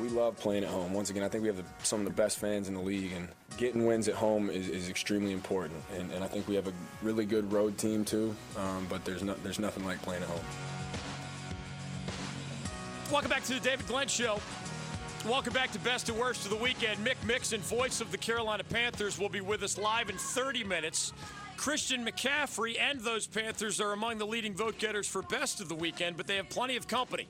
We love playing at home. Once again, I think we have the, some of the best fans in the league, and getting wins at home is, is extremely important. And, and, I think we have a really good road team too. Um, but there's no, there's nothing like playing at home. Welcome back to the David Glenn Show. Welcome back to Best and Worst of the Weekend. Mick Mixon, voice of the Carolina Panthers, will be with us live in 30 minutes. Christian McCaffrey and those Panthers are among the leading vote getters for Best of the Weekend, but they have plenty of company.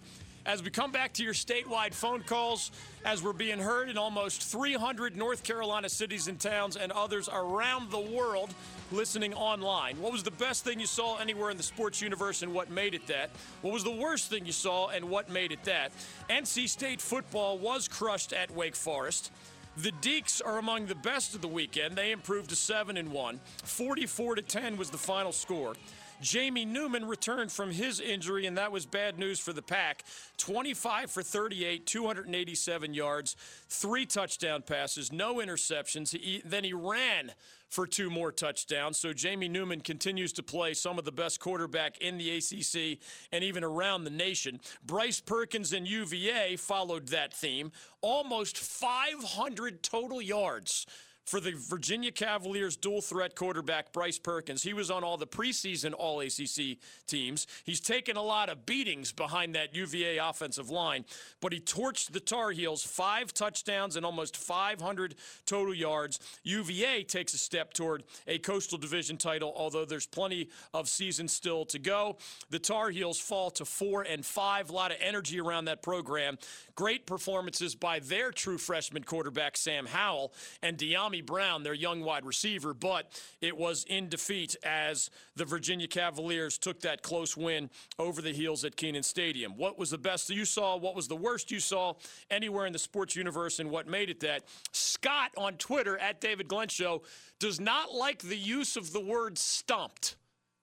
As we come back to your statewide phone calls, as we're being heard in almost 300 North Carolina cities and towns and others around the world listening online. What was the best thing you saw anywhere in the sports universe and what made it that? What was the worst thing you saw and what made it that? NC State football was crushed at Wake Forest. The Deacs are among the best of the weekend. They improved to 7 and 1. 44 to 10 was the final score. Jamie Newman returned from his injury, and that was bad news for the Pack. 25 for 38, 287 yards, three touchdown passes, no interceptions. He, then he ran for two more touchdowns. So Jamie Newman continues to play some of the best quarterback in the ACC and even around the nation. Bryce Perkins and UVA followed that theme. Almost 500 total yards for the Virginia Cavaliers dual threat quarterback Bryce Perkins. He was on all the preseason All ACC teams. He's taken a lot of beatings behind that UVA offensive line, but he torched the Tar Heels five touchdowns and almost 500 total yards. UVA takes a step toward a Coastal Division title, although there's plenty of season still to go. The Tar Heels fall to four and five. A lot of energy around that program. Great performances by their true freshman quarterback Sam Howell and Dyami Brown, their young wide receiver, but it was in defeat as the Virginia Cavaliers took that close win over the heels at Kenan Stadium. What was the best you saw? What was the worst you saw anywhere in the sports universe, and what made it that? Scott on Twitter at David Glenn Show does not like the use of the word stumped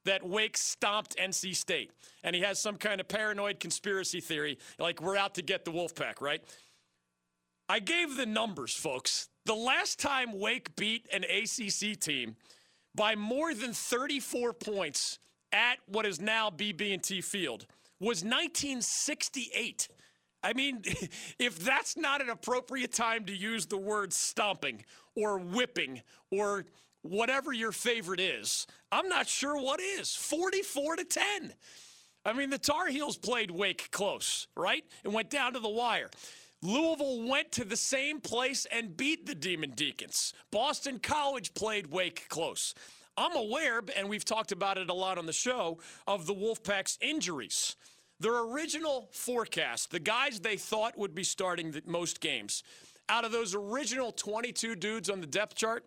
that Wake stomped NC State. And he has some kind of paranoid conspiracy theory, like we're out to get the Wolfpack, right? I gave the numbers, folks. The last time Wake beat an ACC team by more than 34 points at what is now BB&T Field was 1968. I mean, if that's not an appropriate time to use the word stomping or whipping or whatever your favorite is, I'm not sure what is. 44 to 10. I mean, the Tar Heels played Wake close, right? It went down to the wire. Louisville went to the same place and beat the Demon Deacons. Boston College played Wake close. I'm aware, and we've talked about it a lot on the show, of the Wolfpack's injuries. Their original forecast, the guys they thought would be starting the most games, out of those original 22 dudes on the depth chart,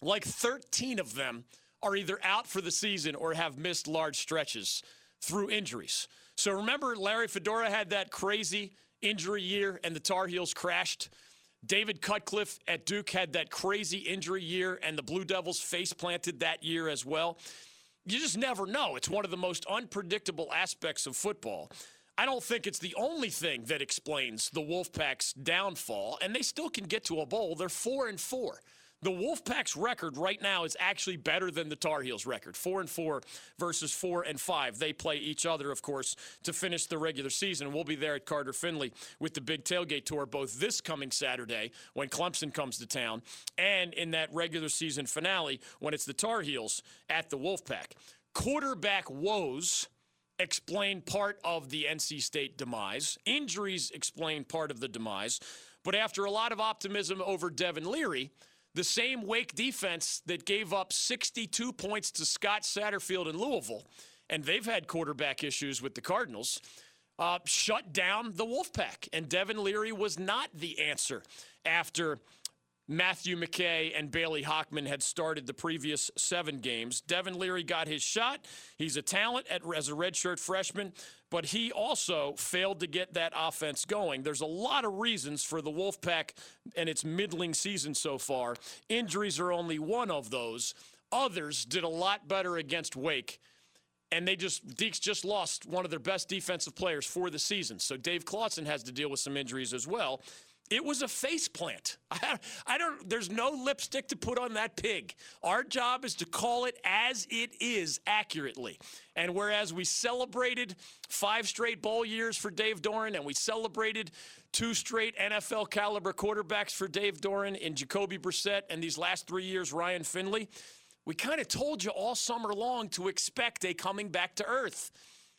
like 13 of them are either out for the season or have missed large stretches through injuries. So remember, Larry Fedora had that crazy injury year and the Tar Heels crashed. David Cutcliffe at Duke had that crazy injury year, and the Blue Devils face planted that year as well. You just never know. It's one of the most unpredictable aspects of football. I don't think it's the only thing that explains the Wolfpack's downfall, and they still can get to a bowl. They're four and four. The Wolfpack's record right now is actually better than the Tar Heels record. Four and four versus four and five. They play each other, of course, to finish the regular season. We'll be there at Carter Finley with the big tailgate tour both this coming Saturday when Clemson comes to town and in that regular season finale when it's the Tar Heels at the Wolfpack. Quarterback woes explain part of the NC State demise. Injuries explain part of the demise. But after a lot of optimism over Devin Leary, the same Wake defense that gave up 62 points to Scott Satterfield in Louisville, and they've had quarterback issues with the Cardinals, uh, shut down the Wolfpack. And Devin Leary was not the answer after Matthew McKay and Bailey Hockman had started the previous seven games. Devin Leary got his shot. He's a talent at, as a redshirt freshman, but he also failed to get that offense going. There's a lot of reasons for the Wolfpack and its middling season so far. Injuries are only one of those. Others did a lot better against Wake and they just Deacs just lost one of their best defensive players for the season. So Dave Clawson has to deal with some injuries as well. It was a face plant. I, I, don't. There's no lipstick to put on that pig. Our job is to call it as it is accurately. And whereas we celebrated five straight bowl years for Dave Doeren, and we celebrated two straight NFL caliber quarterbacks for Dave Doeren in Jacoby Brissett, and these last three years Ryan Finley, we kind of told you all summer long to expect a coming back to earth.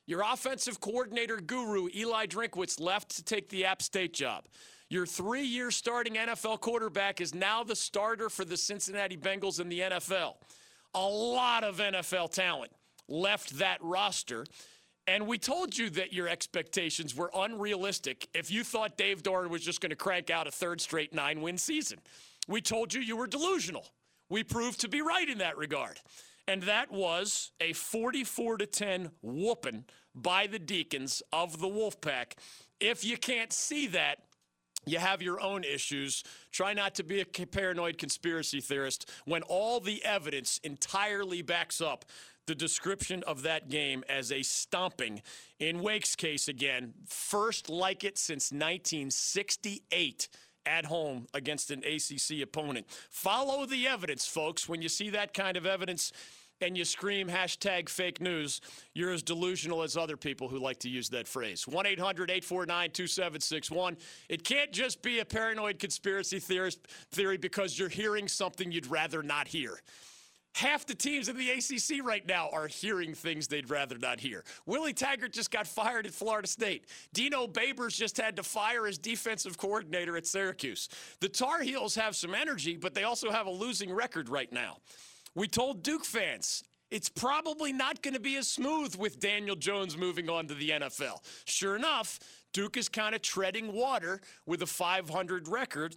Your offensive coordinator guru, Eli Drinkwitz, left to take the App State job. Your three year starting NFL quarterback is now the starter for the Cincinnati Bengals in the NFL. A lot of NFL talent left that roster. And we told you that your expectations were unrealistic if you thought Dave Doeren was just going to crank out a third straight nine win season. We told you you were delusional. We proved to be right in that regard. And that was a 44 to 10 whooping by the Deacons of the Wolfpack. If you can't see that, you have your own issues. Try not to be a paranoid conspiracy theorist when all the evidence entirely backs up the description of that game as a stomping. In Wake's case, again, first like it since 1968 at home against an ACC opponent. Follow the evidence, folks. When you see that kind of evidence, and you scream hashtag fake news, you're as delusional as other people who like to use that phrase. 1 800 849 2761. It can't just be a paranoid conspiracy theorist theory because you're hearing something you'd rather not hear. Half the teams in the ACC right now are hearing things they'd rather not hear. Willie Taggart just got fired at Florida State. Dino Babers just had to fire his defensive coordinator at Syracuse. The Tar Heels have some energy, but they also have a losing record right now. We told Duke fans it's probably not going to be as smooth with Daniel Jones moving on to the NFL. Sure enough, Duke is kind of treading water with a 500 record.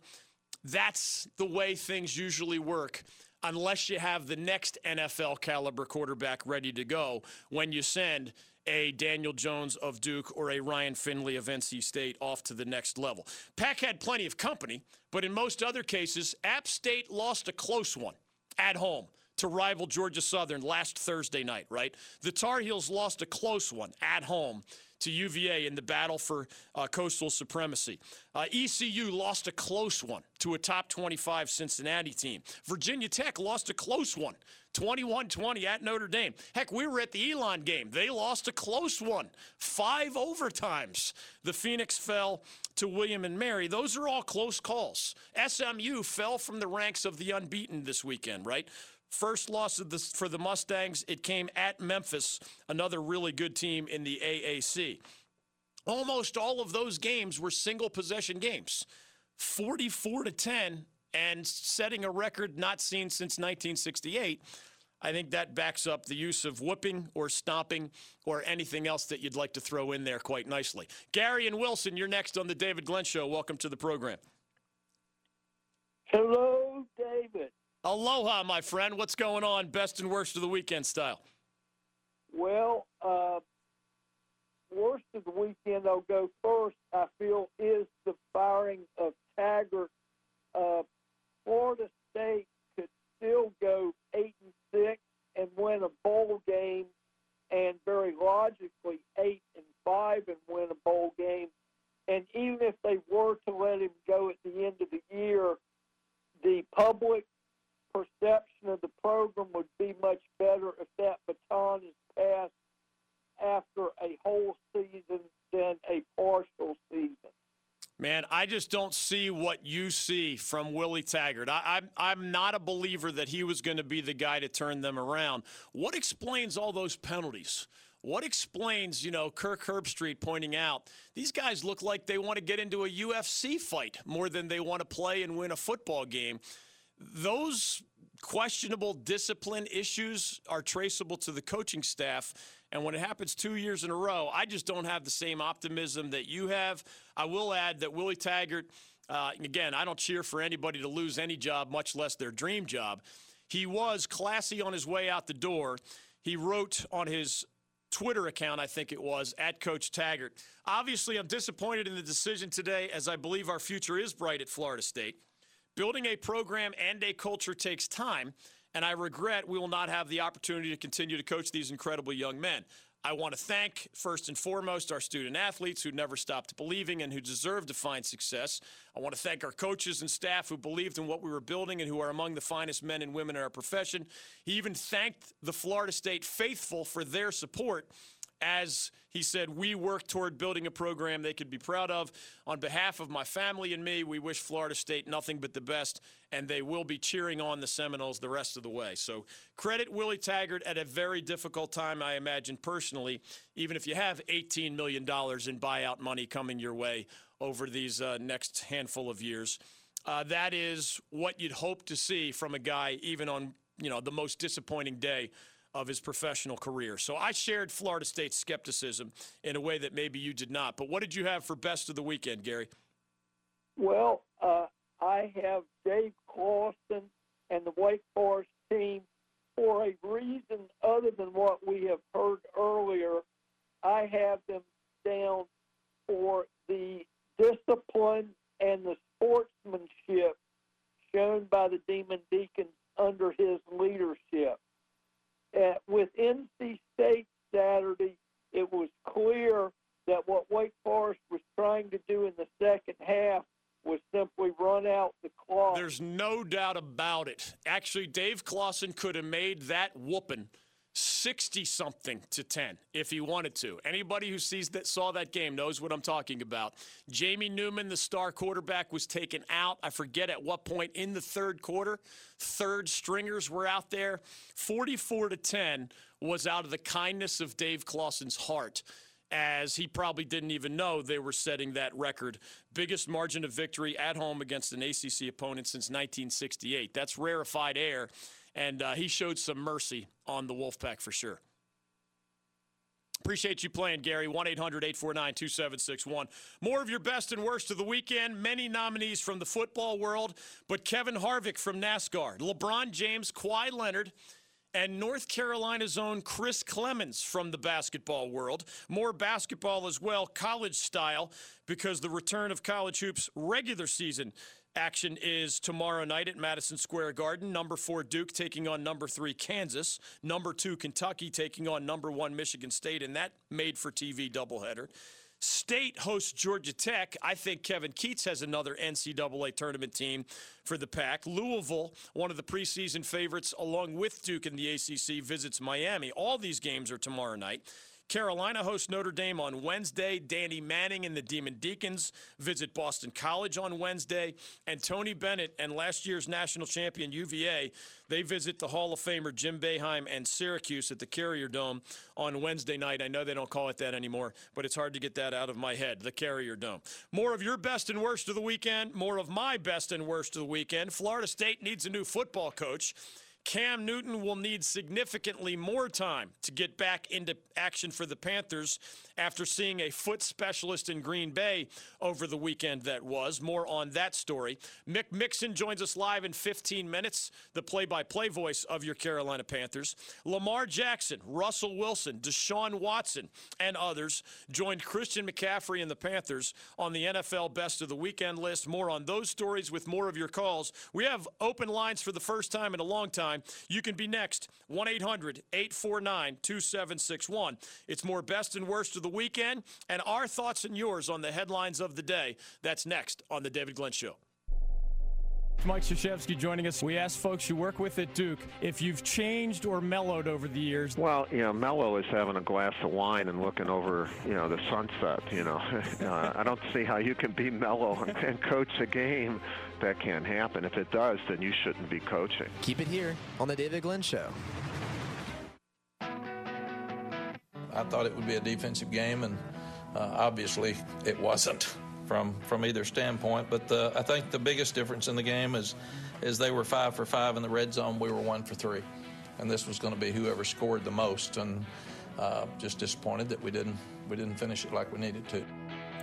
That's the way things usually work unless you have the next NFL caliber quarterback ready to go when you send a Daniel Jones of Duke or a Ryan Finley of NC State off to the next level. Pack had plenty of company, but in most other cases, App State lost a close one at home to rival Georgia Southern last Thursday night, right? The Tar Heels lost a close one at home to UVA in the battle for uh, coastal supremacy. Uh, ECU lost a close one to a top 25 Cincinnati team. Virginia Tech lost a close one, 21 20 at Notre Dame. Heck, we were at the Elon game. They lost a close one, five overtimes. The Phoenix fell to William and Mary. Those are all close calls. SMU fell from the ranks of the unbeaten this weekend, right? First loss of the, for the Mustangs, it came at Memphis, another really good team in the AAC. Almost all of those games were single possession games, 44 to 10, and setting a record not seen since 1968. I think that backs up the use of whooping or stomping or anything else that you'd like to throw in there quite nicely. Gary and Wilson, you're next on the David Glenn Show. Welcome to the program. Hello, David. Aloha, my friend. What's going on? Best and worst of the weekend style. Well, uh, worst of the weekend, I'll go first, I feel, is the firing of Taggart. Uh, Florida State could still go 8 and 6 and win a bowl game, and very logically 8 and 5 and win a bowl game. And even if they were to let him go at the end of the year, the public perception of the program would be much better if that baton is passed after a whole season than a partial season. Man, I just don't see what you see from Willie Taggart. I, am I'm, I'm not a believer that he was going to be the guy to turn them around. What explains all those penalties? What explains, you know, Kirk Herbstreit pointing out these guys look like they want to get into a UFC fight more than they want to play and win a football game? Those questionable discipline issues are traceable to the coaching staff. And when it happens two years in a row, I just don't have the same optimism that you have. I will add that Willie Taggart, uh, again, I don't cheer for anybody to lose any job, much less their dream job. He was classy on his way out the door. He wrote on his Twitter account, I think it was, at Coach Taggart. Obviously, I'm disappointed in the decision today, as I believe our future is bright at Florida State. Building a program and a culture takes time, and I regret we will not have the opportunity to continue to coach these incredible young men. I want to thank, first and foremost, our student athletes who never stopped believing and who deserve to find success. I want to thank our coaches and staff who believed in what we were building and who are among the finest men and women in our profession. He even thanked the Florida State faithful for their support as he said, we work toward building a program they could be proud of. On behalf of my family and me, we wish Florida State nothing but the best, and they will be cheering on the Seminoles the rest of the way. So credit Willie Taggart at a very difficult time, I imagine personally, even if you have $18 million in buyout money coming your way over these uh, next handful of years. Uh, that is what you'd hope to see from a guy, even on you know the most disappointing day of his professional career. So I shared Florida State's skepticism in a way that maybe you did not. But what did you have for best of the weekend, Gary? Well, uh, I have Dave Clawson and the Wake Forest team for a reason other than what we have heard earlier. I have them down for the discipline and the sportsmanship shown by the Demon Deacons under his leadership uh, with NC State Saturday, it was clear that what Wake Forest was trying to do in the second half was simply run out the clock. There's no doubt about it. Actually, Dave Clawson could have made that whooping 60 something to 10 if he wanted to. Anybody who sees that saw that game knows what I'm talking about. Jamie Newman, the star quarterback, was taken out. I forget at what point in the third quarter. Third stringers were out there. 44 to 10 was out of the kindness of Dave Clawson's heart as he probably didn't even know they were setting that record. Biggest margin of victory at home against an ACC opponent since 1968. That's rarefied air and uh, he showed some mercy on the Wolfpack for sure. Appreciate you playing, Gary. 1 800 849 2761. More of your best and worst of the weekend. Many nominees from the football world, but Kevin Harvick from NASCAR, LeBron James, Kawhi Leonard, and North Carolina's own Chris Clemons from the basketball world. More basketball as well, college style, because the return of college hoops regular season Action is tomorrow night at Madison Square Garden. Number four Duke taking on number three Kansas. Number two Kentucky taking on number one Michigan State, and that made for TV doubleheader. State hosts Georgia Tech. I think Kevin Keatts has another NCAA tournament team for the pack. Louisville, one of the preseason favorites, along with Duke in the ACC, visits Miami. All these games are tomorrow night. Carolina hosts Notre Dame on Wednesday. Danny Manning and the Demon Deacons visit Boston College on Wednesday. And Tony Bennett and last year's national champion UVA, they visit the Hall of Famer Jim Boeheim and Syracuse at the Carrier Dome on Wednesday night. I know they don't call it that anymore, but it's hard to get that out of my head, the Carrier Dome. More of your best and worst of the weekend, more of my best and worst of the weekend. Florida State needs a new football coach. Cam Newton will need significantly more time to get back into action for the Panthers after seeing a foot specialist in Green Bay over the weekend that was. More on that story. Mick Mixon joins us live in 15 minutes, the play by play voice of your Carolina Panthers. Lamar Jackson, Russell Wilson, Deshaun Watson, and others joined Christian McCaffrey and the Panthers on the NFL Best of the Weekend list. More on those stories with more of your calls. We have open lines for the first time in a long time. You can be next. 1 800 849 2761. It's more best and worst of the weekend and our thoughts and yours on the headlines of the day. That's next on The David Glenn Show. Mike Krzyzewski joining us. We asked folks you work with at Duke if you've changed or mellowed over the years. Well, you know, mellow is having a glass of wine and looking over, you know, the sunset. You know, uh, I don't see how you can be mellow and, and coach a game. That can't happen. If it does, then you shouldn't be coaching. Keep it here on the David Glenn Show. I thought it would be a defensive game, and uh, obviously it wasn't from from either standpoint. But the, I think the biggest difference in the game is is they were five for five in the red zone. We were one for three, and this was going to be whoever scored the most. And uh, just disappointed that we didn't we didn't finish it like we needed to.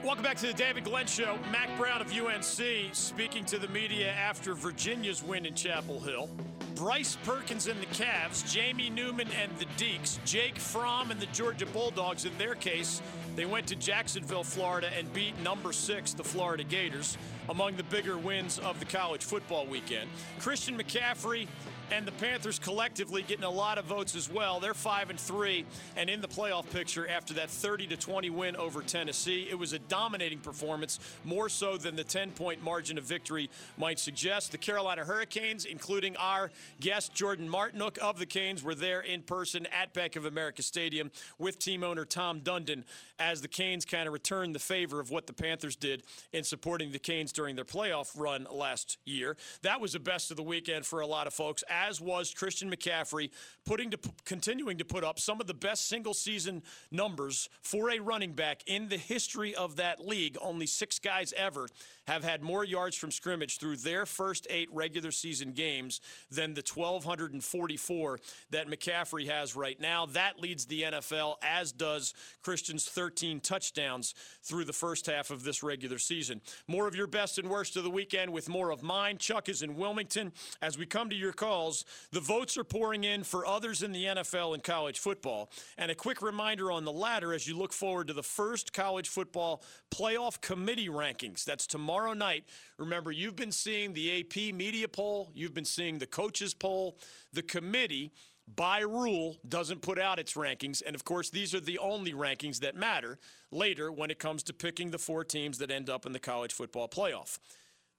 Welcome back to the David Glenn Show. Mack Brown of UNC speaking to the media after Virginia's win in Chapel Hill. Bryce Perkins and the Cavs, Jamie Newman and the Deacs, Jake Fromm and the Georgia Bulldogs, in their case, They went to Jacksonville, Florida, and beat number six, the Florida Gators, among the bigger wins of the college football weekend. Christian McCaffrey and the Panthers collectively getting a lot of votes as well. They're five and three and in the playoff picture after that 30 to 20 win over Tennessee. It was a dominating performance, more so than the 10 point margin of victory might suggest. The Carolina Hurricanes, including our guest Jordan Martinook of the Canes, were there in person at Bank of America Stadium with team owner Tom Dundon as the Canes kind of returned the favor of what the Panthers did in supporting the Canes during their playoff run last year. That was the best of the weekend for a lot of folks as was Christian McCaffrey, putting to continuing to put up some of the best single season numbers for a running back in the history of that league. Only six guys ever have had more yards from scrimmage through their first eight regular season games than the 1,244 that McCaffrey has right now. That leads the NFL, as does Christian's 13 touchdowns through the first half of this regular season. More of your best and worst of the weekend with more of mine. Chuck is in Wilmington. As we come to your calls, the votes are pouring in for others in the NFL and college football. And a quick reminder on the latter as you look forward to the first college football playoff committee rankings. That's tomorrow night. Remember, you've been seeing the AP media poll, you've been seeing the coaches poll, the committee by rule doesn't put out its rankings and of course these are the only rankings that matter later when it comes to picking the four teams that end up in the college football playoff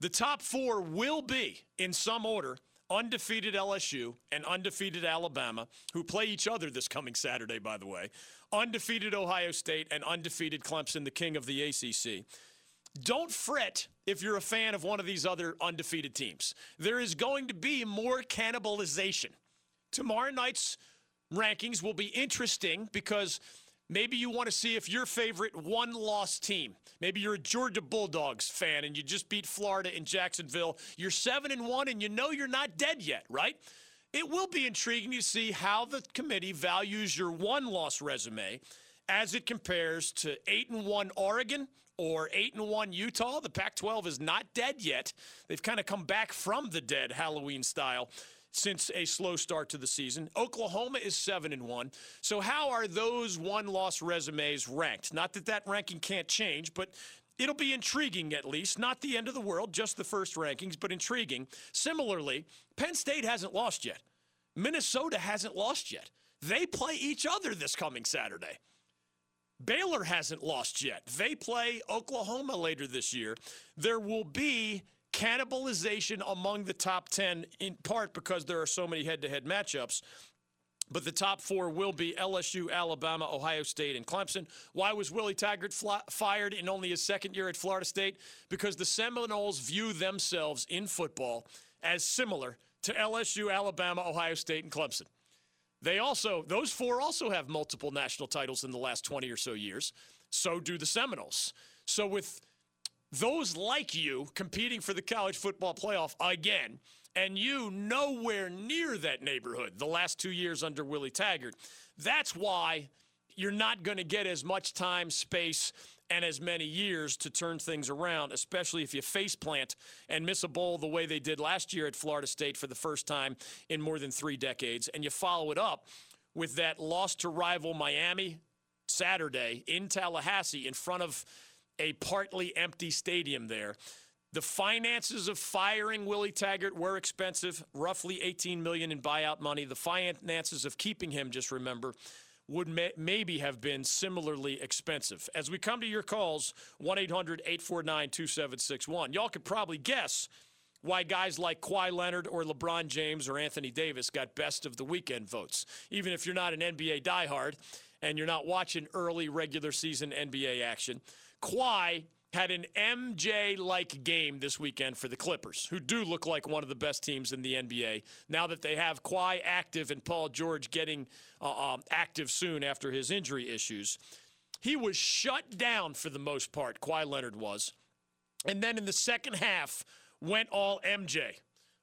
the top 4 will be in some order undefeated LSU and undefeated Alabama, who play each other this coming Saturday, by the way, undefeated Ohio State, and undefeated Clemson, the king of the ACC. Don't fret if you're a fan of one of these other undefeated teams. There is going to be more cannibalization. Tomorrow night's rankings will be interesting because Maybe you want to see if your favorite one loss team, maybe you're a Georgia Bulldogs fan and you just beat Florida in Jacksonville. You're 7 and 1 and you know you're not dead yet, right? It will be intriguing to see how the committee values your one loss resume as it compares to 8 and 1 Oregon or 8 and 1 Utah. The Pac 12 is not dead yet. They've kind of come back from the dead Halloween style since a slow start to the season. Oklahoma is 7 and 1. So how are those one-loss resumes ranked? Not that that ranking can't change, but it'll be intriguing at least. Not the end of the world, just the first rankings, but intriguing. Similarly, Penn State hasn't lost yet. Minnesota hasn't lost yet. They play each other this coming Saturday. Baylor hasn't lost yet. They play Oklahoma later this year. There will be cannibalization among the top 10, in part because there are so many head to head matchups. But the top four will be LSU, Alabama, Ohio State, and Clemson. Why was Willie Taggart fired in only his second year at Florida State? Because the Seminoles view themselves in football as similar to LSU, Alabama, Ohio State, and Clemson. They also, those four also have multiple national titles in the last 20 or so years. So do the Seminoles. So with those like you competing for the college football playoff again, and you nowhere near that neighborhood the last two years under Willie Taggart. That's why you're not going to get as much time, space, and as many years to turn things around, especially if you face plant and miss a bowl the way they did last year at Florida State for the first time in more than three decades, and you follow it up with that loss to rival Miami Saturday in Tallahassee in front of a partly empty stadium there. The finances of firing Willie Taggart were expensive, roughly 18 million in buyout money. The finances of keeping him, just remember, would may- maybe have been similarly expensive. As we come to your calls, 1-800-849-2761. Y'all could probably guess why guys like Kawhi Leonard or LeBron James or Anthony Davis got best of the weekend votes. Even if you're not an NBA diehard and you're not watching early regular season NBA action, Kawhi had an MJ like game this weekend for the Clippers, who do look like one of the best teams in the NBA now that they have Kawhi active and Paul George getting uh, um, active soon after his injury issues. He was shut down for the most part, Kawhi Leonard was. And then in the second half, went all MJ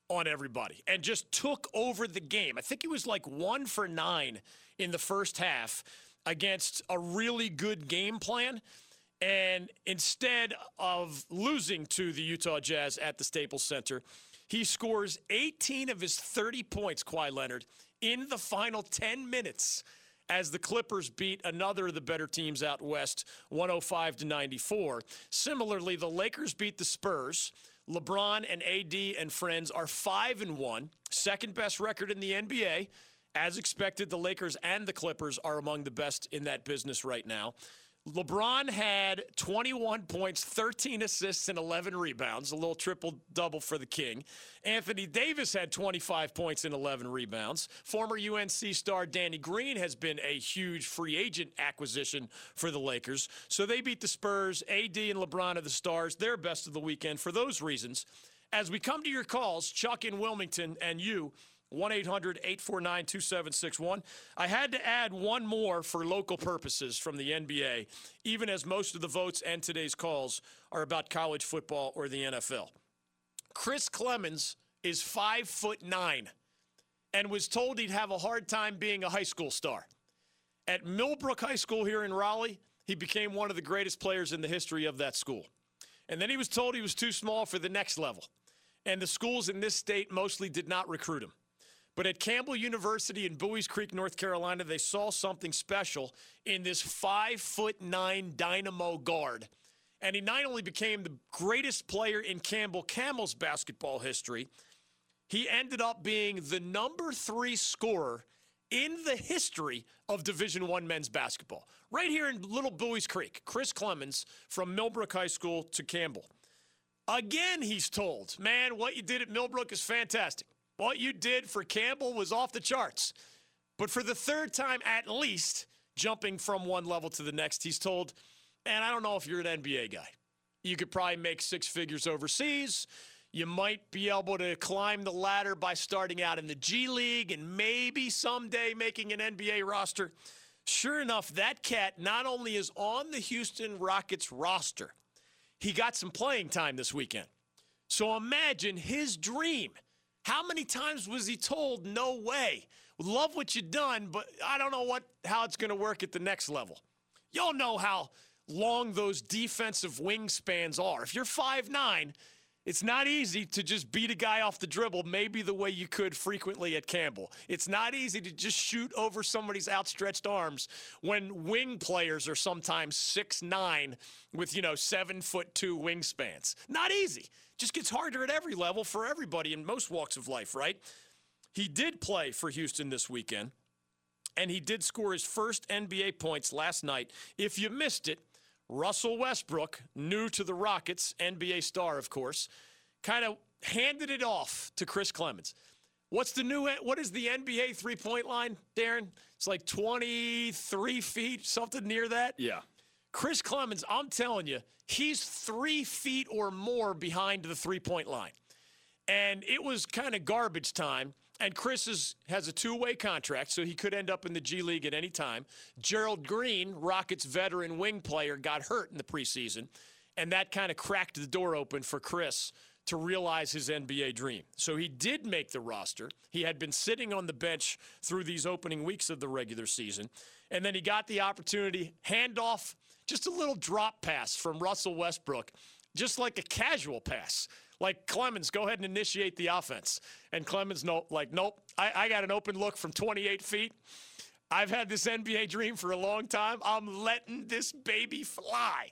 on everybody and just took over the game. I think he was like one for nine in the first half against a really good game plan. And instead of losing to the Utah Jazz at the Staples Center, he scores 18 of his 30 points, Kawhi Leonard, in the final 10 minutes as the Clippers beat another of the better teams out west 105 to 94. Similarly, the Lakers beat the Spurs. LeBron and AD and friends are 5 and 1, second best record in the NBA. As expected, the Lakers and the Clippers are among the best in that business right now. LeBron had 21 points, 13 assists, and 11 rebounds, a little triple double for the King. Anthony Davis had 25 points and 11 rebounds. Former UNC star Danny Green has been a huge free agent acquisition for the Lakers. So they beat the Spurs. AD and LeBron are the stars. They're best of the weekend for those reasons. As we come to your calls, Chuck in Wilmington and you, 1 800 849 2761. I had to add one more for local purposes from the NBA, even as most of the votes and today's calls are about college football or the NFL. Chris Clemons is five foot nine and was told he'd have a hard time being a high school star. At Millbrook High School here in Raleigh, he became one of the greatest players in the history of that school. And then he was told he was too small for the next level. And the schools in this state mostly did not recruit him. But at Campbell University in Buies Creek, North Carolina, they saw something special in this five foot nine dynamo guard. And he not only became the greatest player in Campbell Camels basketball history, he ended up being the number three scorer in the history of Division One men's basketball. Right here in Little Buies Creek, Chris Clemons from Millbrook High School to Campbell. Again, he's told, man, what you did at Millbrook is fantastic. What you did for Campbell was off the charts. But for the third time at least, jumping from one level to the next, he's told, and I don't know if you're an NBA guy. You could probably make six figures overseas. You might be able to climb the ladder by starting out in the G League and maybe someday making an NBA roster. Sure enough, that cat not only is on the Houston Rockets roster, he got some playing time this weekend. So imagine his dream how many times was he told, no way? Love what you've done, but I don't know what how it's going to work at the next level. Y'all know how long those defensive wingspans are. If you're five nine, it's not easy to just beat a guy off the dribble, maybe the way you could frequently at Campbell. It's not easy to just shoot over somebody's outstretched arms when wing players are sometimes six nine with, you know, seven foot two wingspans. Not easy. Just gets harder at every level for everybody in most walks of life, right? He did play for Houston this weekend, and he did score his first NBA points last night. If you missed it, Russell Westbrook, new to the Rockets, NBA star, of course, kind of handed it off to Chris Clemons. What's the new? What is the NBA three point line, Darren? It's like 23 feet, something near that. Yeah. Chris Clemons, I'm telling you, he's three feet or more behind the three point line. And it was kind of garbage time. And Chris is, has a two way contract, so he could end up in the G League at any time. Gerald Green, Rockets veteran wing player, got hurt in the preseason. And that kind of cracked the door open for Chris to realize his NBA dream. So he did make the roster. He had been sitting on the bench through these opening weeks of the regular season. And then he got the opportunity, handoff, just a little drop pass from Russell Westbrook, just like a casual pass. Like Clemons, go ahead and initiate the offense. And Clemons, no, like, nope, I, I got an open look from 28 feet. I've had this NBA dream for a long time. I'm letting this baby fly.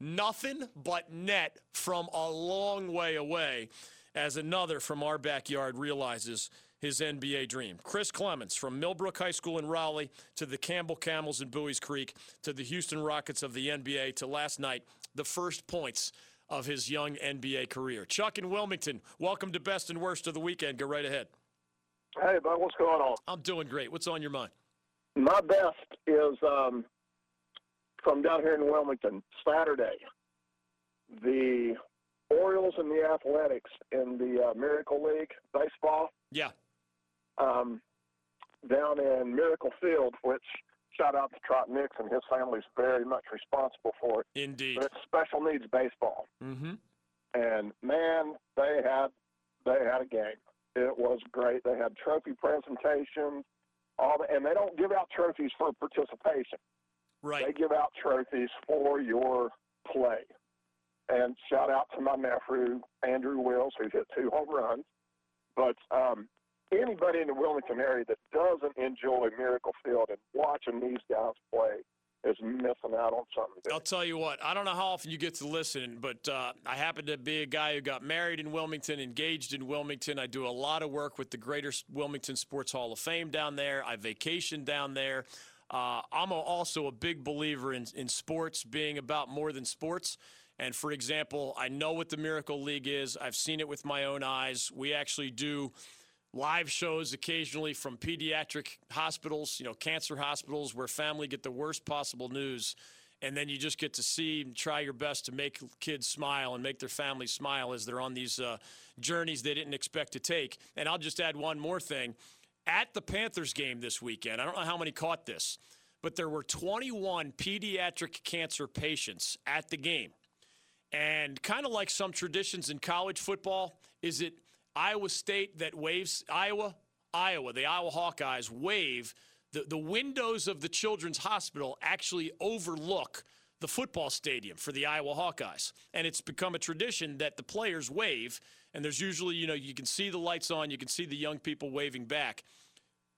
Nothing but net from a long way away as another from our backyard realizes his NBA dream. Chris Clemons from Millbrook High School in Raleigh to the Campbell Camels in Buies Creek to the Houston Rockets of the NBA to last night, the first points of his young NBA career. Chuck in Wilmington, welcome to Best and Worst of the Weekend. Go right ahead. Hey, bud, what's going on? I'm doing great. What's on your mind? My best is um, from down here in Wilmington, Saturday. The Orioles and the Athletics in the uh, Miracle League baseball. Yeah. Um, down in Miracle Field, which shout out to Trot Nix and his family's very much responsible for it. Indeed. But it's special needs baseball. Mm-hmm. And man, they had they had a game. It was great. They had trophy presentations, all the, and they don't give out trophies for participation. Right. They give out trophies for your play. And shout out to my nephew Andrew Wills, who hit two home runs. But um, anybody in the Wilmington area that doesn't enjoy Miracle Field and watching these guys play is missing out on something. I'll tell you what, I don't know how often you get to listen, but uh, I happen to be a guy who got married in Wilmington, engaged in Wilmington. I do a lot of work with the Greater Wilmington Sports Hall of Fame down there. I vacation down there. Uh, I'm also a big believer in, in sports being about more than sports. And for example, I know what the Miracle League is. I've seen it with my own eyes. We actually do live shows occasionally from pediatric hospitals, you know, cancer hospitals where family get the worst possible news. And then you just get to see and try your best to make kids smile and make their families smile as they're on these uh, journeys they didn't expect to take. And I'll just add one more thing. At the Panthers game this weekend, I don't know how many caught this, but there were 21 pediatric cancer patients at the game. And kind of like some traditions in college football, is it Iowa State that waves Iowa, Iowa, the Iowa Hawkeyes wave the, the windows of the children's hospital actually overlook the football stadium for the Iowa Hawkeyes. And it's become a tradition that the players wave, and there's usually, you know, you can see the lights on, you can see the young people waving back.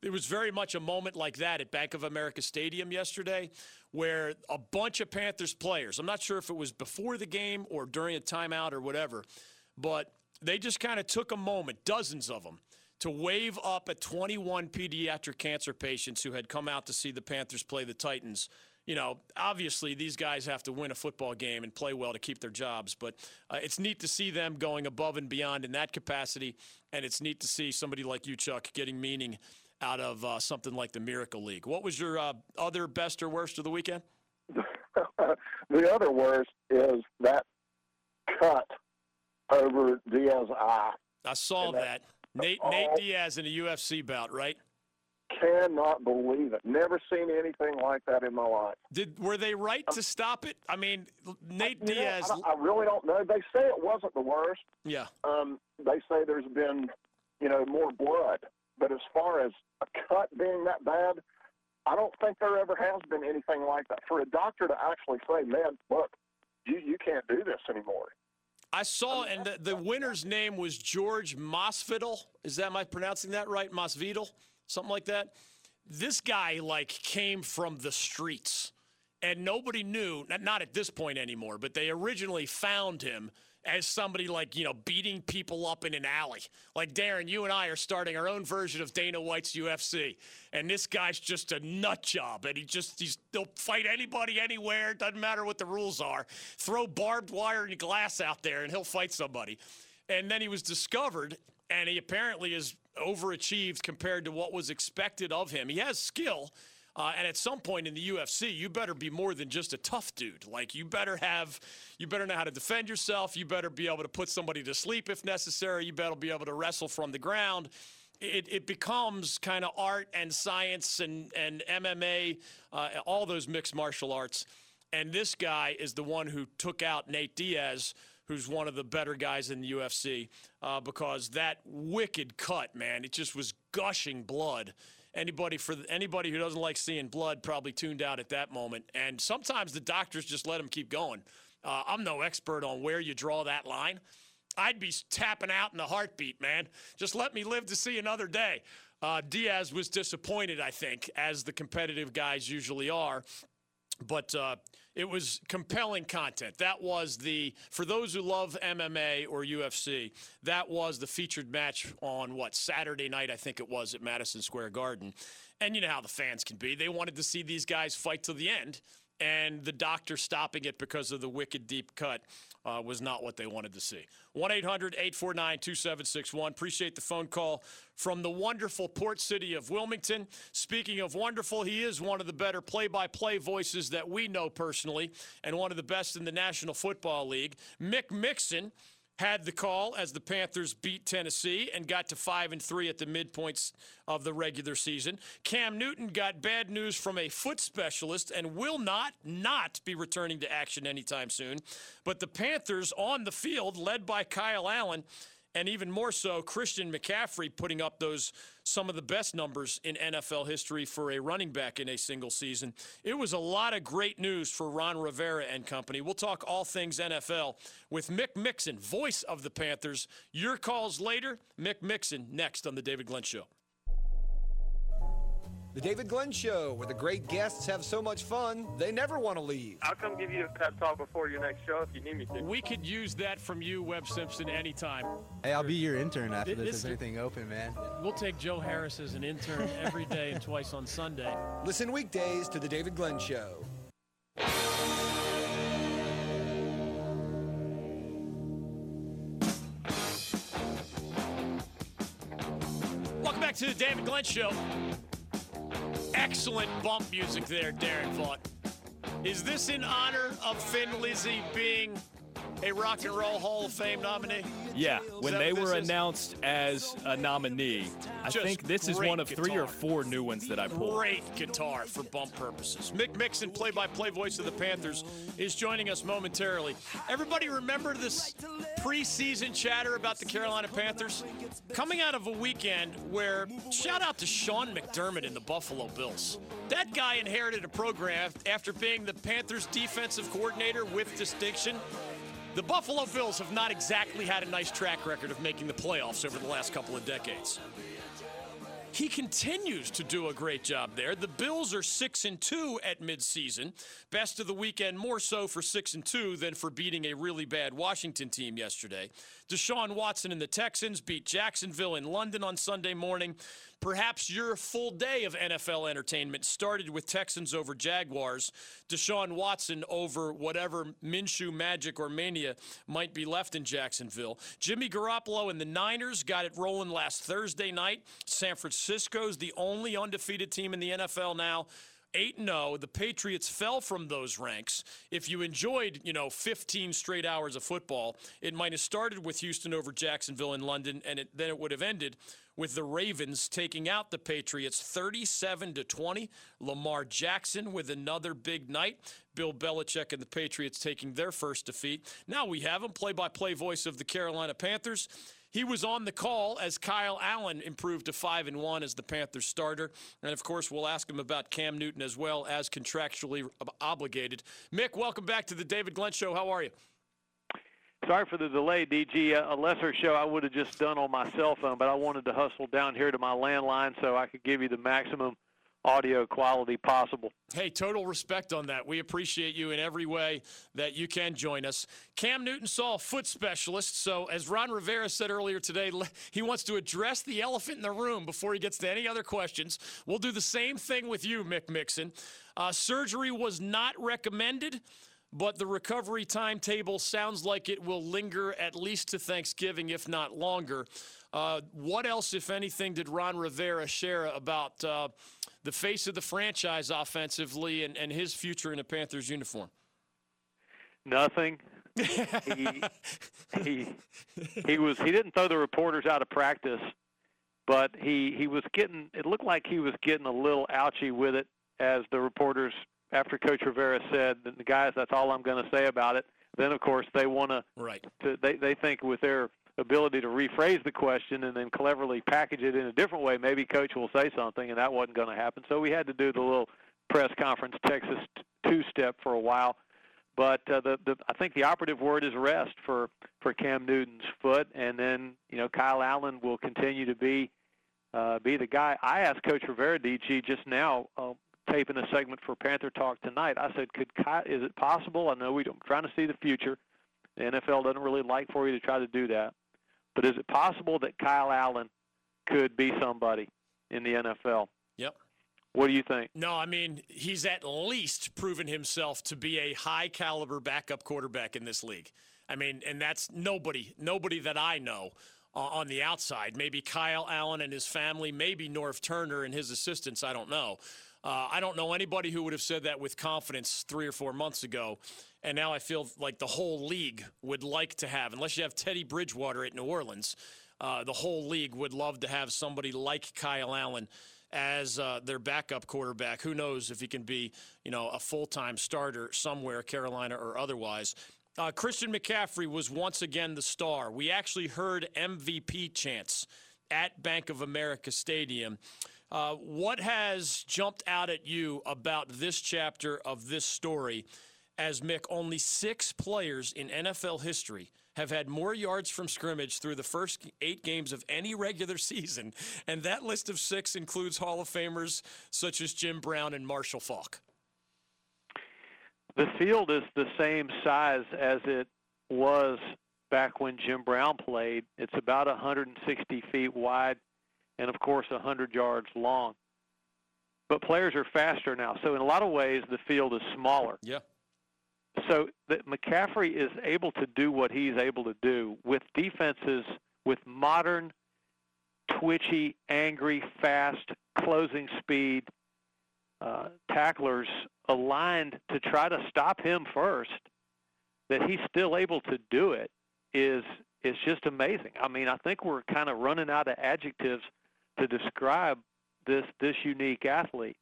It was very much a moment like that at Bank of America Stadium yesterday, where a bunch of Panthers players, I'm not sure if it was before the game or during a timeout or whatever, but they just kind of took a moment, dozens of them, to wave up at 21 pediatric cancer patients who had come out to see the Panthers play the Titans. You know, obviously these guys have to win a football game and play well to keep their jobs, but uh, it's neat to see them going above and beyond in that capacity, and it's neat to see somebody like you, Chuck, getting meaning out of uh, something like the Miracle League. What was your uh, other best or worst of the weekend? the other worst is that cut over Diaz eye. I saw that. Nate Nate Diaz in a UFC bout, right? Cannot believe it. Never seen anything like that in my life. Did were they right to stop it? I mean, Nate I, Diaz. Know, I, I, really don't know. They say it wasn't the worst. Yeah. Um, they say there's been, you know, more blood, but as far as a cut being that bad, I don't think there ever has been anything like that. For a doctor to actually say, "Man, look, you you can't do this anymore," I saw, and the, the winner's name was George Masvidal. Is that, am I pronouncing that right? Masvidal? Something like that? This guy, like, came from the streets, and nobody knew, not, not at this point anymore, but they originally found him – as somebody like, you know, beating people up in an alley. Like, Darren, you and I are starting our own version of Dana White's UFC. And this guy's just a nut job. And he just, he's, he'll fight anybody anywhere. Doesn't matter what the rules are. Throw barbed wire and glass out there and he'll fight somebody. And then he was discovered, and he apparently is overachieved compared to what was expected of him. He has skill. Uh, and at some point in the UFC, you better be more than just a tough dude. Like you better have, you better know how to defend yourself. You better be able to put somebody to sleep if necessary. You better be able to wrestle from the ground. It, it becomes kind of art and science and and MMA, uh, all those mixed martial arts. And this guy is the one who took out Nate Diaz, who's one of the better guys in the UFC, uh, because that wicked cut, man, it just was gushing blood anybody for anybody who doesn't like seeing blood probably tuned out at that moment. And sometimes the doctors just let them keep going. Uh, I'm no expert on where you draw that line. I'd be tapping out in a heartbeat, man. Just let me live to see another day. Uh, Diaz was disappointed, I think, as the competitive guys usually are. But uh, it was compelling content. That was the, for those who love MMA or UFC, that was the featured match on what, Saturday night, I think it was at Madison Square Garden. And you know how the fans can be. They wanted to see these guys fight to the end and the doctor stopping it because of the wicked deep cut uh, was not what they wanted to see. 1 800 849 2761. Appreciate the phone call from the wonderful port city of Wilmington. Speaking of wonderful, he is one of the better play by play voices that we know personally and one of the best in the National Football League. Mick Mixon had the call as the Panthers beat Tennessee and got to 5 and 3 at the midpoints of the regular season. Cam Newton got bad news from a foot specialist and will not not be returning to action anytime soon. But the Panthers on the field led by Kyle Allen and even more so, Christian McCaffrey putting up those some of the best numbers in NFL history for a running back in a single season. It was a lot of great news for Ron Rivera and company. We'll talk all things NFL with Mick Mixon, voice of the Panthers. Your calls later. Mick Mixon next on the David Glenn Show. The David Glenn Show, where the great guests have so much fun, they never want to leave. I'll come give you a pep talk before your next show if you need me to. We could use that from you, Webb Simpson, anytime. Hey, I'll be your intern after this. This- Is anything open, man? We'll take Joe Harris as an intern every day and twice on Sunday. Listen weekdays to The David Glenn Show. Welcome back to the David Glenn Show. Excellent bump music there, Darren Vaught. Is this in honor of Thin Lizzy being a Rock and Roll Hall of Fame nominee? Yeah, when they were is? announced as a nominee, I Just think this is one of three guitar. or four new ones that I pulled. Great guitar for bump purposes. Mick Mixon, play by play voice of the Panthers, is joining us momentarily. Everybody remember this preseason chatter about the Carolina Panthers? Coming out of a weekend where, shout out to Sean McDermott in the Buffalo Bills. That guy inherited a program after being the Panthers defensive coordinator with distinction. The Buffalo Bills have not exactly had a nice track record of making the playoffs over the last couple of decades. He continues to do a great job there. The Bills are 6 and 2 at midseason. Best of the weekend more so for 6 and 2 than for beating a really bad Washington team yesterday. Deshaun Watson and the Texans beat Jacksonville in London on Sunday morning. Perhaps your full day of NFL entertainment started with Texans over Jaguars, Deshaun Watson over whatever Minshew magic or mania might be left in Jacksonville. Jimmy Garoppolo and the Niners got it rolling last Thursday night. San Francisco's the only undefeated team in the NFL now. 8 0. The Patriots fell from those ranks. If you enjoyed, you know, 15 straight hours of football, it might have started with Houston over Jacksonville in London, and it, then it would have ended with the Ravens taking out the Patriots 37 to 20. Lamar Jackson with another big night. Bill Belichick and the Patriots taking their first defeat. Now we have him, play by play voice of the Carolina Panthers. He was on the call as Kyle Allen improved to 5 and 1 as the Panthers starter. And of course, we'll ask him about Cam Newton as well as contractually obligated. Mick, welcome back to the David Glenn Show. How are you? Sorry for the delay, DG. A lesser show I would have just done on my cell phone, but I wanted to hustle down here to my landline so I could give you the maximum audio quality possible. Hey, total respect on that. We appreciate you in every way that you can join us. Cam Newton saw a foot specialist, so as Ron Rivera said earlier today, he wants to address the elephant in the room before he gets to any other questions. We'll do the same thing with you, Mick Mixon. Uh, surgery was not recommended, but the recovery timetable sounds like it will linger at least to Thanksgiving, if not longer. Uh, what else, if anything, did Ron Rivera share about uh, the face of the franchise offensively and, and his future in a Panthers uniform? Nothing. he, he he was he didn't throw the reporters out of practice, but he he was getting it looked like he was getting a little ouchy with it as the reporters after Coach Rivera said, the guys, that's all I'm going to say about it. Then of course they want right. to they they think with their ability to rephrase the question and then cleverly package it in a different way, maybe coach will say something, and that wasn't going to happen. So we had to do the little press conference Texas two-step for a while. But uh, the, the I think the operative word is rest for for Cam Newton's foot, and then you know Kyle Allen will continue to be uh, be the guy. I asked Coach Rivera, DG, just now, uh, taping a segment for Panther Talk tonight. I said, could Kyle, is it possible? I know we don't, trying to see the future. The NFL doesn't really like for you to try to do that. But is it possible that Kyle Allen could be somebody in the NFL? Yep. What do you think? No, I mean, he's at least proven himself to be a high caliber backup quarterback in this league. I mean, and that's nobody, nobody that I know uh, on the outside. Maybe Kyle Allen and his family, maybe Norv Turner and his assistants. I don't know. Uh, I don't know anybody who would have said that with confidence three or four months ago. And now I feel like the whole league would like to have, unless you have Teddy Bridgewater at New Orleans, uh, the whole league would love to have somebody like Kyle Allen as uh, their backup quarterback. Who knows if he can be, you know, a full-time starter somewhere, Carolina or otherwise. Uh, Christian McCaffrey was once again the star. We actually heard MVP chants at Bank of America Stadium. Uh, what has jumped out at you about this chapter of this story? As Mick, only six players in NFL history have had more yards from scrimmage through the first eight games of any regular season, and that list of six includes Hall of Famers such as Jim Brown and Marshall Faulk. The field is the same size as it was back when Jim Brown played. It's about 160 feet wide and, of course, 100 yards long. But players are faster now. So, in a lot of ways, the field is smaller. Yeah. So, that McCaffrey is able to do what he's able to do with defenses with modern, twitchy, angry, fast closing speed uh, tacklers aligned to try to stop him first. That he's still able to do it is is just amazing. I mean, I think we're kind of running out of adjectives to describe this this unique athlete.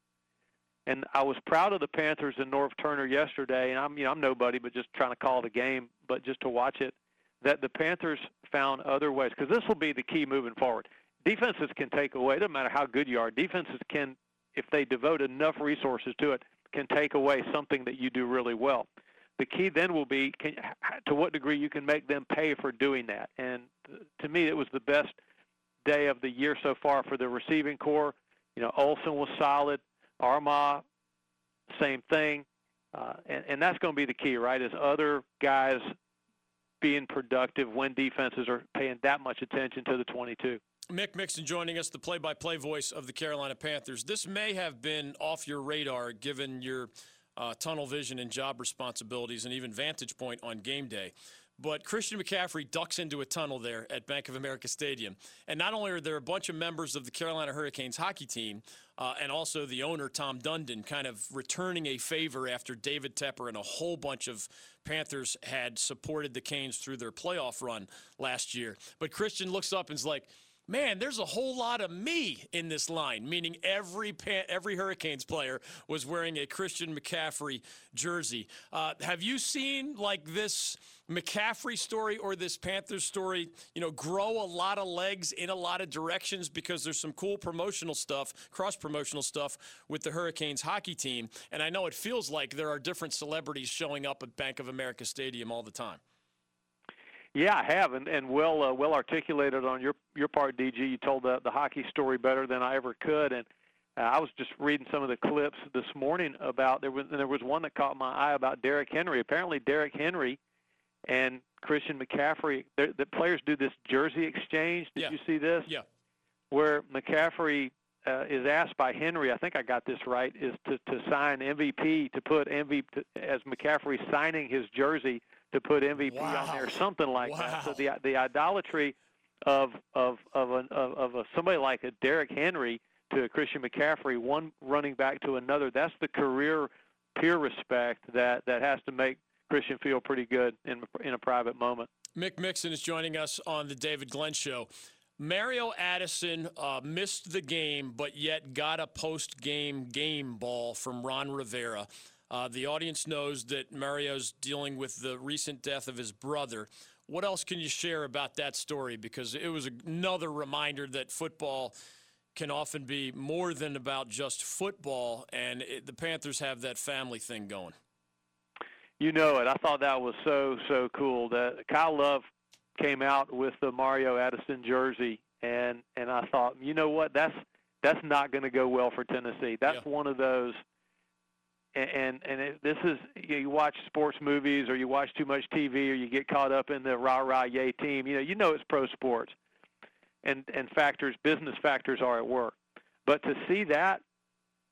And I was proud of the Panthers and Norv Turner yesterday. And I'm you know I'm nobody, but just trying to call the game, but just to watch it. That the Panthers found other ways because this will be the key moving forward. Defenses can take away. It Doesn't matter how good you are. Defenses can, if they devote enough resources to it, can take away something that you do really well. The key then will be can, to what degree you can make them pay for doing that. And uh, to me, it was the best day of the year so far for the receiving corps. You know, Olsen was solid. Armah, same thing. Uh, and, and that's going to be the key, right? Is other guys being productive when defenses are paying that much attention to the 22. Mick Mixon joining us, the play by play voice of the Carolina Panthers. This may have been off your radar given your uh, tunnel vision and job responsibilities and even vantage point on game day. But Christian McCaffrey ducks into a tunnel there at Bank of America Stadium. And not only are there a bunch of members of the Carolina Hurricanes hockey team, uh, and also the owner, Tom Dundon, kind of returning a favor after David Tepper and a whole bunch of Panthers had supported the Canes through their playoff run last year. But Christian looks up and is like, man, there's a whole lot of me in this line, meaning every every Hurricanes player was wearing a Christian McCaffrey jersey. Uh, have you seen like this McCaffrey story or this Panthers story, you know, grow a lot of legs in a lot of directions because there's some cool promotional stuff, cross promotional stuff with the Hurricanes hockey team. And I know it feels like there are different celebrities showing up at Bank of America Stadium all the time. Yeah, I have, and and well uh, well articulated on your your part, DG. You told the the hockey story better than I ever could, and uh, I was just reading some of the clips this morning about there was there was one that caught my eye about Derrick Henry. Apparently, Derrick Henry and Christian McCaffrey, the players do this jersey exchange. Did yeah. you see this? Yeah. Where McCaffrey uh, is asked by Henry, I think I got this right, is to, to sign MVP to put MVP as McCaffrey signing his jersey to put MVP wow. on there, something like wow. that. So the the idolatry of of of an, of, of a, somebody like a Derrick Henry to a Christian McCaffrey, one running back to another. That's the career peer respect that that has to make Christian feel pretty good in in a private moment. Mick Mixon is joining us on the David Glenn Show. Mario Addison uh, missed the game, but yet got a post game game ball from Ron Rivera. Uh, the audience knows that Mario's dealing with the recent death of his brother. What else can you share about that story? Because it was another reminder that football can often be more than about just football, and it, the Panthers have that family thing going. You know it. I thought that was so so cool that Kyle Love came out with the Mario Addison jersey, and and I thought, you know what, that's that's not going to go well for Tennessee. That's yeah. one of those and and it, this is you, know, you watch sports movies or you watch too much TV or you get caught up in the rah rah yay team. You know you know it's pro sports, and and factors business factors are at work. But to see that,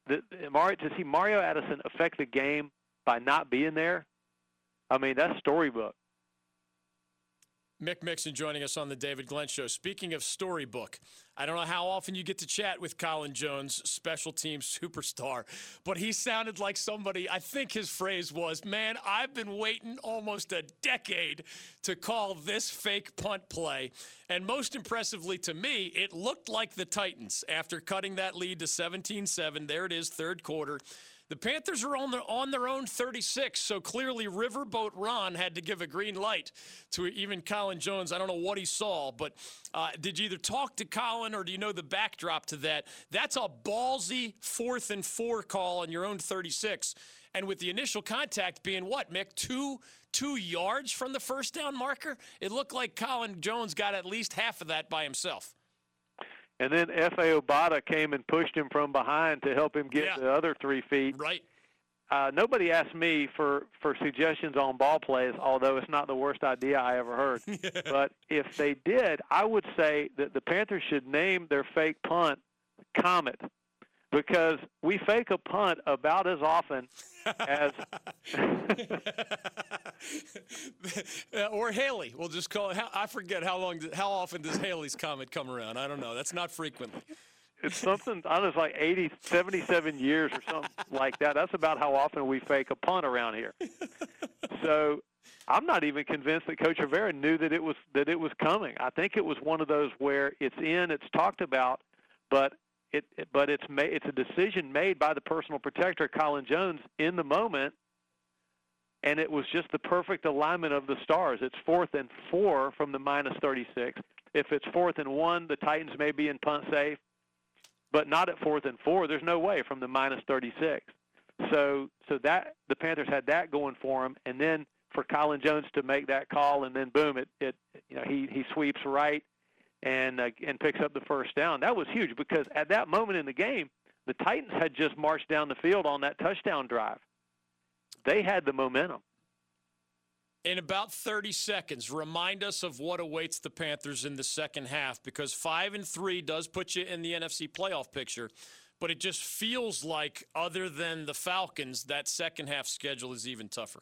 the, Mario to see Mario Addison affect the game by not being there, I mean that's storybook. Mick Mixon joining us on the David Glenn Show. Speaking of storybook, I don't know how often you get to chat with Colin Jones, special team superstar, but he sounded like somebody, I think his phrase was, Man, I've been waiting almost a decade to call this fake punt play. And most impressively to me, it looked like the Titans after cutting that lead to 17 7. There it is, third quarter. The Panthers are on their, on their own 36, so clearly Riverboat Ron had to give a green light to even Colin Jones. I don't know what he saw, but uh, did you either talk to Colin or do you know the backdrop to that? That's a ballsy fourth and four call on your own 36. And with the initial contact being what, Mick? Two two yards from the first down marker? It looked like Colin Jones got at least half of that by himself. And then Efe Obada came and pushed him from behind to help him get Yeah. the other three feet. Right. Uh, nobody asked me for, for suggestions on ball plays, although it's not the worst idea I ever heard. but if they did, I would say that the Panthers should name their fake punt Comet because we fake a punt about as often as or Halley. We'll just call it. I forget how long. How often does Halley's comet come around? I don't know. That's not frequently. it's something I don't know, it's like 80, 77 years or something like that. That's about how often we fake a punt around here. So I'm not even convinced that Coach Rivera knew that it was that it was coming. I think it was one of those where it's in, it's talked about, but it but it's made it's a decision made by the personal protector Colin Jones in the moment, and it was just the perfect alignment of the stars. It's fourth and four from the minus 36. If it's fourth and one, the Titans may be in punt safe but not at fourth and four. There's no way from the minus 36. So so that the Panthers had that going for them, and then for Colin Jones to make that call, and then boom, it it you know he he sweeps right and uh, and picks up the first down. That was huge because at that moment in the game, the Titans had just marched down the field on that touchdown drive. They had the momentum. In about 30 seconds, remind us of what awaits the Panthers in the second half because 5 and 3 does put you in the NFC playoff picture, but it just feels like other than the Falcons, that second half schedule is even tougher.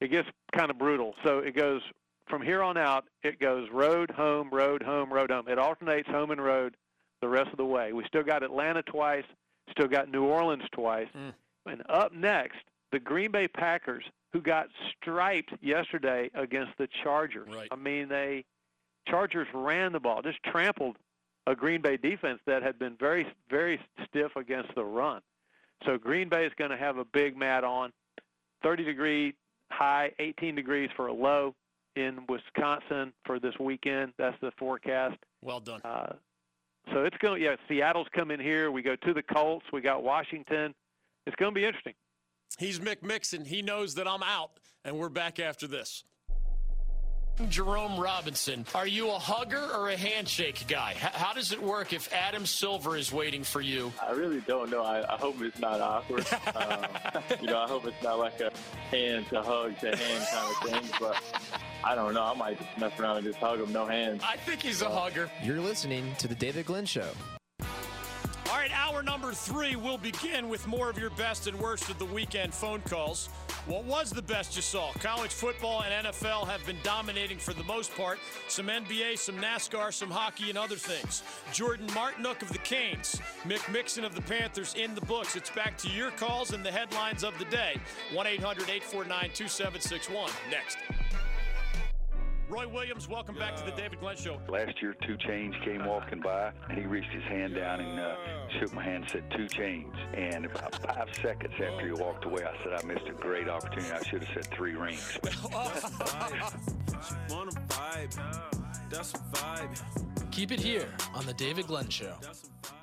it gets kind of brutal. So it goes from here on out. It goes road, home, road, home, road, home. It alternates home and road the rest of the way. We still got Atlanta twice, still got New Orleans twice, mm. and up next the Green Bay Packers, who got striped yesterday against the Chargers. Right. I mean, they Chargers ran the ball, just trampled a Green Bay defense that had been very, very stiff against the run. So Green Bay is going to have a big mat on. 30 degree high, 18 degrees for a low in Wisconsin for this weekend. That's the forecast. Well done. Uh, so it's going. Yeah, Seattle's coming here. We go to the Colts. We got Washington. It's going to be interesting. He's Mick Mixon. He knows that I'm out, and we're back after this. Jerome Robinson, are you a hugger or a handshake guy? H- how does it work if Adam Silver is waiting for you? I really don't know. I, I hope it's not awkward. um, you know, I hope it's not like a hand to hug to hand kind of thing. But I don't know. I might just mess around and just hug him, no hands. I think he's a hugger. You're listening to the David Glenn Show. All right, hour number three will begin with more of your best and worst of the weekend phone calls. What was the best you saw? College football and NFL have been dominating for the most part. Some NBA, some NASCAR, some hockey, and other things. Jordan Martinook of the Canes, Mick Mixon of the Panthers in the books. It's back to your calls and the headlines of the day. 1 800 849 2761. Next. Roy Williams, welcome back to the David Glenn Show. Last year, 2 Chainz came walking by, and he reached his hand down and uh, shook my hand and said, 2 Chainz. And about five seconds after he walked away, I said, I missed a great opportunity. I should have said three rings. Wanna vibe? That's a vibe. Keep it here on the David Glenn Show. That's a vibe.